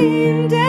in